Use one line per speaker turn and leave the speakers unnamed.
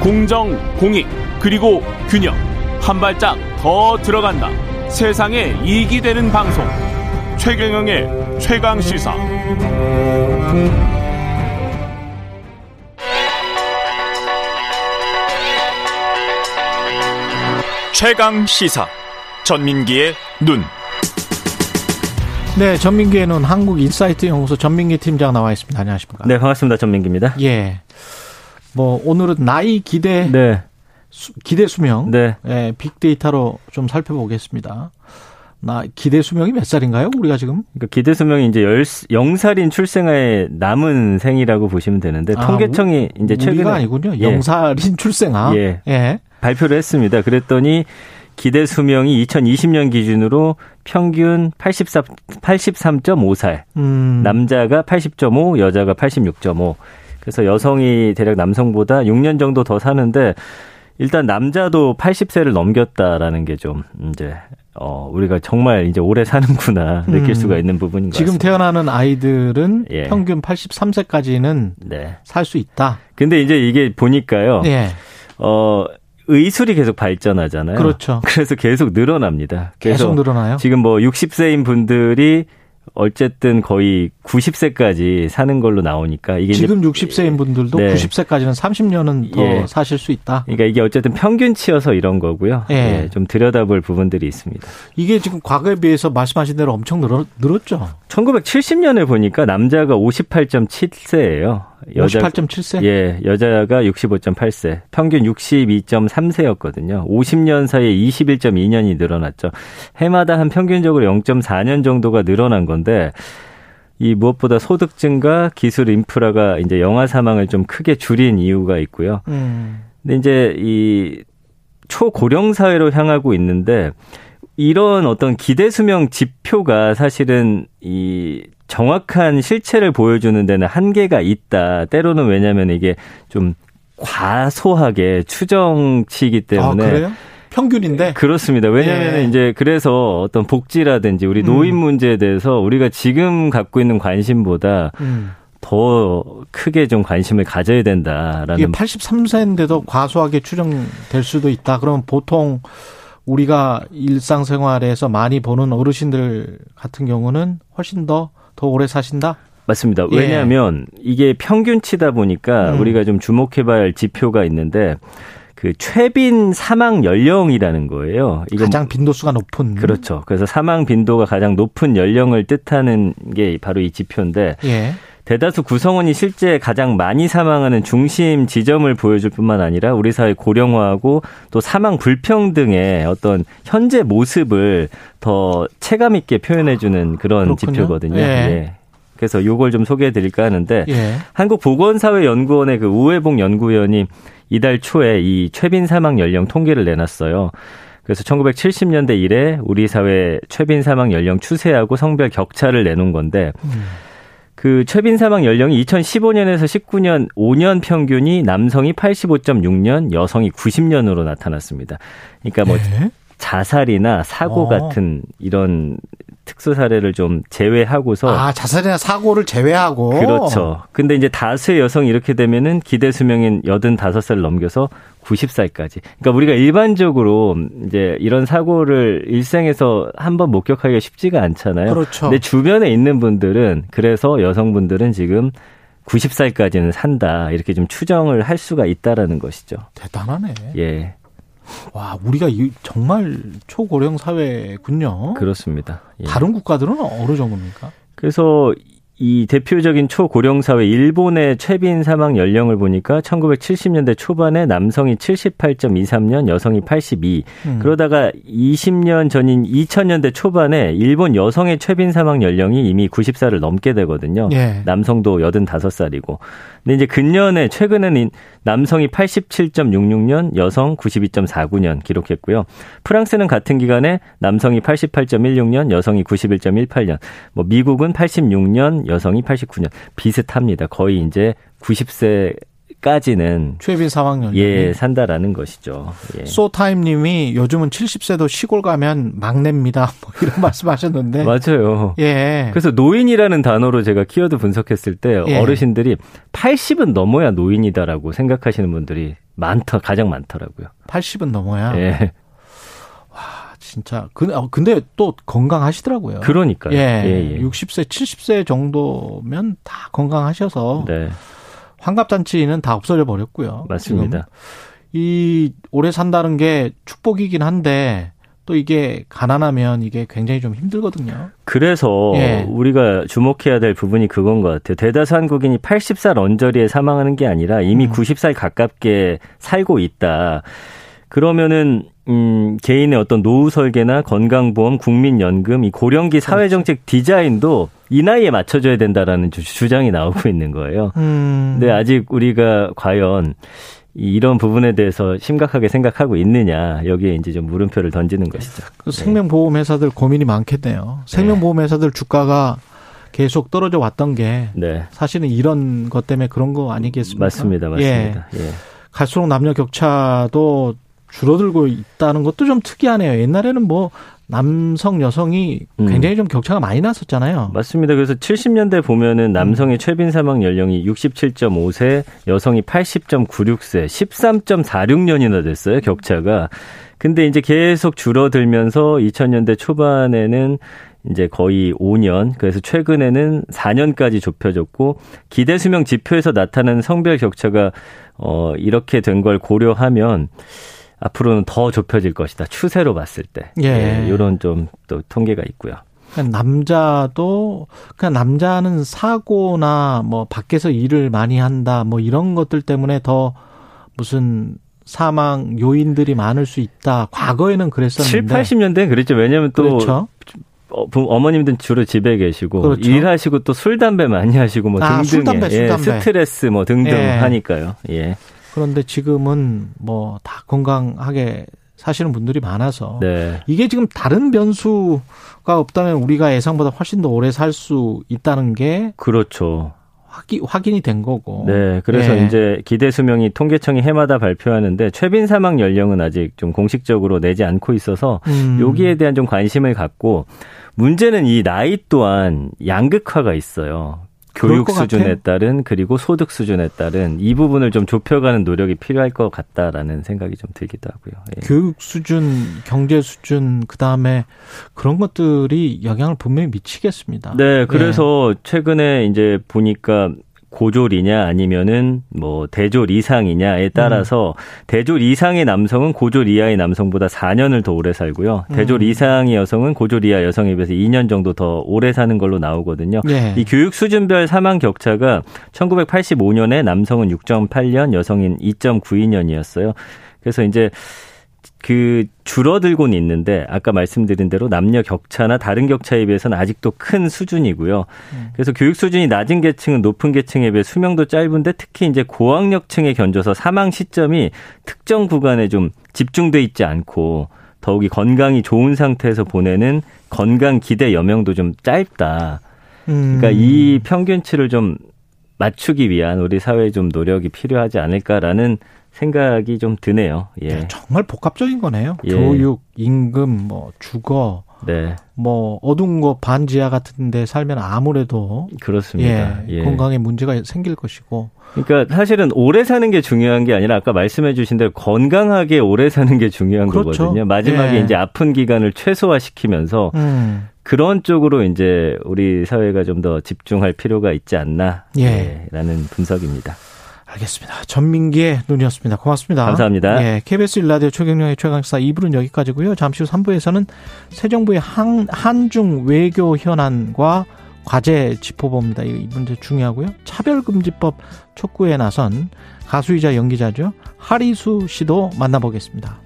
공정, 공익, 그리고 균형. 한 발짝 더 들어간다. 세상에 이익이 되는 방송. 최경영의 최강 시사. 최강 시사. 전민기의 눈.
네, 전민기의 눈 한국 인사이트 연구소 전민기 팀장 나와 있습니다. 안녕하십니까?
네, 반갑습니다. 전민기입니다.
예. 뭐 오늘은 나이 기대
네.
수, 기대 수명
네.
예, 빅데이터로 좀 살펴보겠습니다. 나 기대 수명이 몇 살인가요? 우리가 지금?
그러니까 기대 수명이 이제 열, 0살인 출생아의 남은 생이라고 보시면 되는데
아,
통계청이 이제 최근에
아니군요.
예.
0살인 출생아.
예.
예.
발표를 했습니다. 그랬더니 기대 수명이 2020년 기준으로 평균 84 83.5살.
음.
남자가 80.5, 여자가 86.5. 그래서 여성이 대략 남성보다 6년 정도 더 사는데 일단 남자도 80세를 넘겼다라는 게 좀 이제 어 우리가 정말 이제 오래 사는구나 느낄
음.
수가 있는 부분인 것
지금
같습니다.
태어나는 아이들은
예.
평균 83세까지는
네.
살 수 있다.
근데 이제 이게 보니까요.
예.
어 의술이 계속 발전하잖아요.
그렇죠.
그래서 계속 늘어납니다.
계속 늘어나요.
지금 뭐 60세인 분들이 어쨌든 거의 90세까지 사는 걸로 나오니까 이게
지금 60세인 분들도
네.
90세까지는 30년은 더
예.
사실 수 있다.
그러니까 이게 어쨌든 평균치여서 이런 거고요.
예.
예, 좀 들여다볼 부분들이 있습니다.
이게 지금 과거에 비해서 말씀하신 대로 엄청 늘어, 늘었죠.
1970년에 보니까 남자가 58.7세예요.
58.7세?
예, 여자가 65.8세. 평균 62.3세였거든요. 50년 사이에 21.2년이 늘어났죠. 해마다 한 평균적으로 0.4년 정도가 늘어난 건데 이 무엇보다 소득 증가, 기술 인프라가 이제 영아 사망을 좀 크게 줄인 이유가 있고요.
음.
근데 이제 이 초고령 사회로 향하고 있는데 이런 어떤 기대 수명 지표가 사실은 이 정확한 실체를 보여주는 데는 한계가 있다. 때로는 왜냐하면 이게 좀 과소하게 추정치이기 때문에
아, 그래요? 평균인데?
그렇습니다. 왜냐하면
예.
이제 그래서 어떤 복지라든지 우리 노인
음.
문제에 대해서 우리가 지금 갖고 있는 관심보다
음.
더 크게 좀 관심을 가져야 된다라는
이게 83세인데도 과소하게 추정될 수도 있다. 그러면 보통 우리가 일상생활에서 많이 보는 어르신들 같은 경우는 훨씬 더, 더 오래 사신다?
맞습니다.
예.
왜냐하면 이게 평균치다 보니까
음.
우리가 좀 주목해봐야 할 지표가 있는데 그 최빈 사망 연령이라는 거예요. 이건
가장 빈도수가 높은.
그렇죠. 그래서 사망 빈도가 가장 높은 연령을 뜻하는 게 바로 이 지표인데
예.
대다수 구성원이 실제 가장 많이 사망하는 중심 지점을 보여줄 뿐만 아니라 우리 사회 고령화하고 또 사망 불평등의 어떤 현재 모습을 더 체감 있게 표현해주는 그런
그렇군요.
지표거든요.
예.
예. 그래서 요걸 좀 소개해 드릴까 하는데
예.
한국보건사회연구원의 그 우회복 연구위원이 이달 초에 이 최빈 사망 연령 통계를 내놨어요. 그래서 1970년대 이래 우리 사회 최빈 사망 연령 추세하고 성별 격차를 내놓은 건데
음.
그 최빈 사망 연령이 2015년에서 19년 5년 평균이 남성이 85.6년, 여성이 90년으로 나타났습니다. 그러니까 뭐
예.
자살이나 사고
어.
같은 이런 특수 사례를 좀 제외하고서
아, 자살이나 사고를 제외하고.
그렇죠. 근데 이제 다수의 여성이 이렇게 되면은 기대 수명인 85살 넘겨서 90살까지. 그러니까 우리가 일반적으로 이제 이런 사고를 일생에서 한 번 목격하기가 쉽지가 않잖아요.
그렇죠.
내 주변에 있는 분들은 그래서 여성분들은 지금 90살까지는 산다. 이렇게 좀 추정을 할 수가 있다라는 것이죠.
대단하네.
예.
와, 우리가 이- 정말 초고령 사회군요.
그렇습니다. 예.
다른 국가들은 어느 정도입니까?
그래서 이 대표적인 초고령 사회 일본의 최빈 사망 연령을 보니까 1970년대 초반에 남성이 78.23년, 여성이 82.
음.
그러다가 20년 전인 2000년대 초반에 일본 여성의 최빈 사망 연령이 이미 90살을 넘게 되거든요.
예.
남성도 85살이고. 근데 이제 근년에 최근에는 남성이 87.66년, 여성 92.49년 기록했고요. 프랑스는 같은 기간에 남성이 88.16년, 여성이 91.18년. 뭐 미국은 86년, 여성이 89년. 비슷합니다. 거의 이제 90세 까지는
최빈 사망 연령.
예, 산다라는 것이죠. 예.
소타임 님이 요즘은 70세도 시골 가면 막내입니다. 뭐 이런 말씀하셨는데.
맞아요.
예.
그래서 노인이라는 단어로 제가 키워드 분석했을 때
예.
어르신들이 80은 넘어야 노인이다라고 생각하시는 분들이 많더 가장 많더라고요.
80은 넘어야. 예. 와, 진짜. 그, 어, 근데 또 건강하시더라고요.
그러니까요.
예. 예, 예. 60세, 70세 정도면 다 건강하셔서 네. 환갑 잔치는 다 없어져 버렸고요.
맞습니다.
이 오래 산다는 게 축복이긴 한데 또 이게 가난하면 이게 굉장히 좀 힘들거든요.
그래서 예. 우리가 주목해야 될 부분이 그건 것 같아요. 대다수 한국인이 80살 언저리에 사망하는 게 아니라 이미 음. 90살 가깝게 살고 있다. 그러면은 음, 개인의 어떤 노후 설계나 건강보험, 국민연금, 이 고령기 그렇죠. 사회정책 디자인도 이 나이에 맞춰줘야 된다라는 주장이 나오고 있는 거예요. 음. 근데 아직 우리가 과연 이런 부분에 대해서 심각하게 생각하고 있느냐 여기에 이제 좀 물음표를 던지는 것이죠.
그 생명보험회사들 고민이 많겠네요. 생명보험회사들 주가가 계속 떨어져 왔던 게 네. 사실은 이런 것 때문에 그런 거 아니겠습니까?
맞습니다, 맞습니다.
예. 예. 갈수록 남녀 격차도 줄어들고 있다는 것도 좀 특이하네요. 옛날에는 뭐 남성 여성이 음. 굉장히 음. 좀 격차가 많이 났었잖아요.
맞습니다. 그래서 70년대 보면은 남성의 음. 최빈 사망 연령이 67.5세, 여성이 80.96세, 13.46년이나 됐어요, 격차가. 근데 이제 계속 줄어들면서 2000년대 초반에는 이제 거의 5년, 그래서 최근에는 4년까지 좁혀졌고 기대 수명 지표에서 나타나는 성별 격차가 어 이렇게 된 걸 고려하면 앞으로는 더 좁혀질 것이다. 추세로 봤을 때. 예. 예 이런 좀 또 통계가 있고요.
그냥 남자도 그냥 남자는 사고나 뭐 밖에서 일을 많이 한다 뭐 이런 것들 때문에 더 무슨 사망 요인들이 많을 수 있다. 과거에는 그랬었는데
7, 80년대는 그랬죠. 왜냐하면 또 그렇죠. 어, 어머님들 주로 집에 계시고 그렇죠. 일하시고 또 술 담배 많이 하시고 뭐 아, 등등 술, 담배, 술, 담배. 예, 스트레스 뭐 등등 예. 하니까요. 예.
그런데 지금은 뭐 다 건강하게 사시는 분들이 많아서 네. 이게 지금 다른 변수가 없다면 우리가 예상보다 훨씬 더 오래 살 수 있다는 게
그렇죠.
확인, 확인이 된 거고.
네. 그래서 예. 이제 기대 수명이 통계청이 해마다 발표하는데 최빈 사망 연령은 아직 좀 공식적으로 내지 않고 있어서 음. 여기에 대한 좀 관심을 갖고 문제는 이 나이 또한 양극화가 있어요. 교육 수준에 같아? 따른 그리고 소득 수준에 따른 이 부분을 좀 좁혀가는 노력이 필요할 것 같다라는 생각이 좀 들기도 하고요.
예. 교육 수준, 경제 수준 그 다음에 그런 것들이 영향을 분명히 미치겠습니다.
네, 그래서 예. 최근에 이제 보니까 고졸이냐 아니면은 뭐 대졸 이상이냐에 따라서 음. 대졸 이상의 남성은 고졸 이하의 남성보다 4년을 더 오래 살고요. 대졸 음. 이상의 여성은 고졸 이하 여성에 비해서 2년 정도 더 오래 사는 걸로 나오거든요. 네. 이 교육 수준별 사망 격차가 1985년에 남성은 6.8년, 여성인 2.92년이었어요. 그래서 이제 그 줄어들고는 있는데 아까 말씀드린 대로 남녀 격차나 다른 격차에 비해서는 아직도 큰 수준이고요. 음. 그래서 교육 수준이 낮은 계층은 높은 계층에 비해 수명도 짧은데 특히 이제 고학력층에 견줘서 사망 시점이 특정 구간에 좀 집중돼 있지 않고 더욱이 건강이 좋은 상태에서 보내는 건강 기대 여명도 좀 짧다. 그러니까 음. 이 평균치를 좀 맞추기 위한 우리 사회의 좀 노력이 필요하지 않을까라는 생각이 좀 드네요. 예. 네,
정말 복합적인 거네요. 예. 교육, 임금, 뭐 주거, 네. 뭐 어두운 곳 반지하 같은 데 살면 아무래도
그렇습니다.
예, 예. 건강에 문제가 생길 것이고.
그러니까 사실은 오래 사는 게 중요한 게 아니라 아까 말씀해 주신 대로 건강하게 오래 사는 게 중요한 그렇죠. 거거든요. 마지막에 예. 이제 아픈 기간을 최소화시키면서 음. 그런 쪽으로 이제 우리 사회가 좀 더 집중할 필요가 있지 않나라는 예. 분석입니다.
알겠습니다. 전민기의 눈이었습니다. 고맙습니다.
감사합니다. 예,
KBS 일라디오 최경영의 최강사 2부는 여기까지고요. 잠시 후 3부에서는 새 정부의 한, 한중 외교 현안과 과제 짚어봅니다. 이 문제 중요하고요. 차별금지법 촉구에 나선 가수이자 연기자죠. 하리수 씨도 만나보겠습니다.